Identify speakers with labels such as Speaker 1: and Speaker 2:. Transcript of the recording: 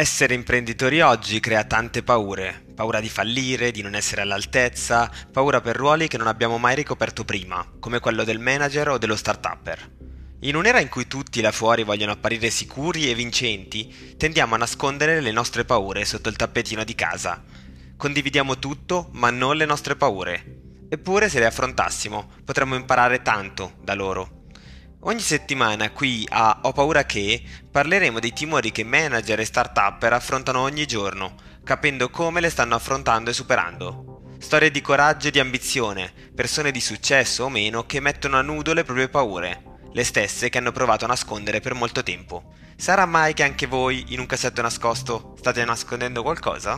Speaker 1: Essere imprenditori oggi crea tante paure. Paura di fallire, di non essere all'altezza, paura per ruoli che non abbiamo mai ricoperto prima, come quello del manager o dello start-upper. In un'era in cui tutti là fuori vogliono apparire sicuri e vincenti, tendiamo a nascondere le nostre paure sotto il tappetino di casa. Condividiamo tutto, ma non le nostre paure. Eppure se le affrontassimo, potremmo imparare tanto da loro. Ogni settimana qui a Ho paura che parleremo dei timori che manager e start-upper affrontano ogni giorno, capendo come le stanno affrontando e superando. Storie di coraggio e di ambizione, persone di successo o meno che mettono a nudo le proprie paure, le stesse che hanno provato a nascondere per molto tempo. Sarà mai che anche voi, in un cassetto nascosto, state nascondendo qualcosa?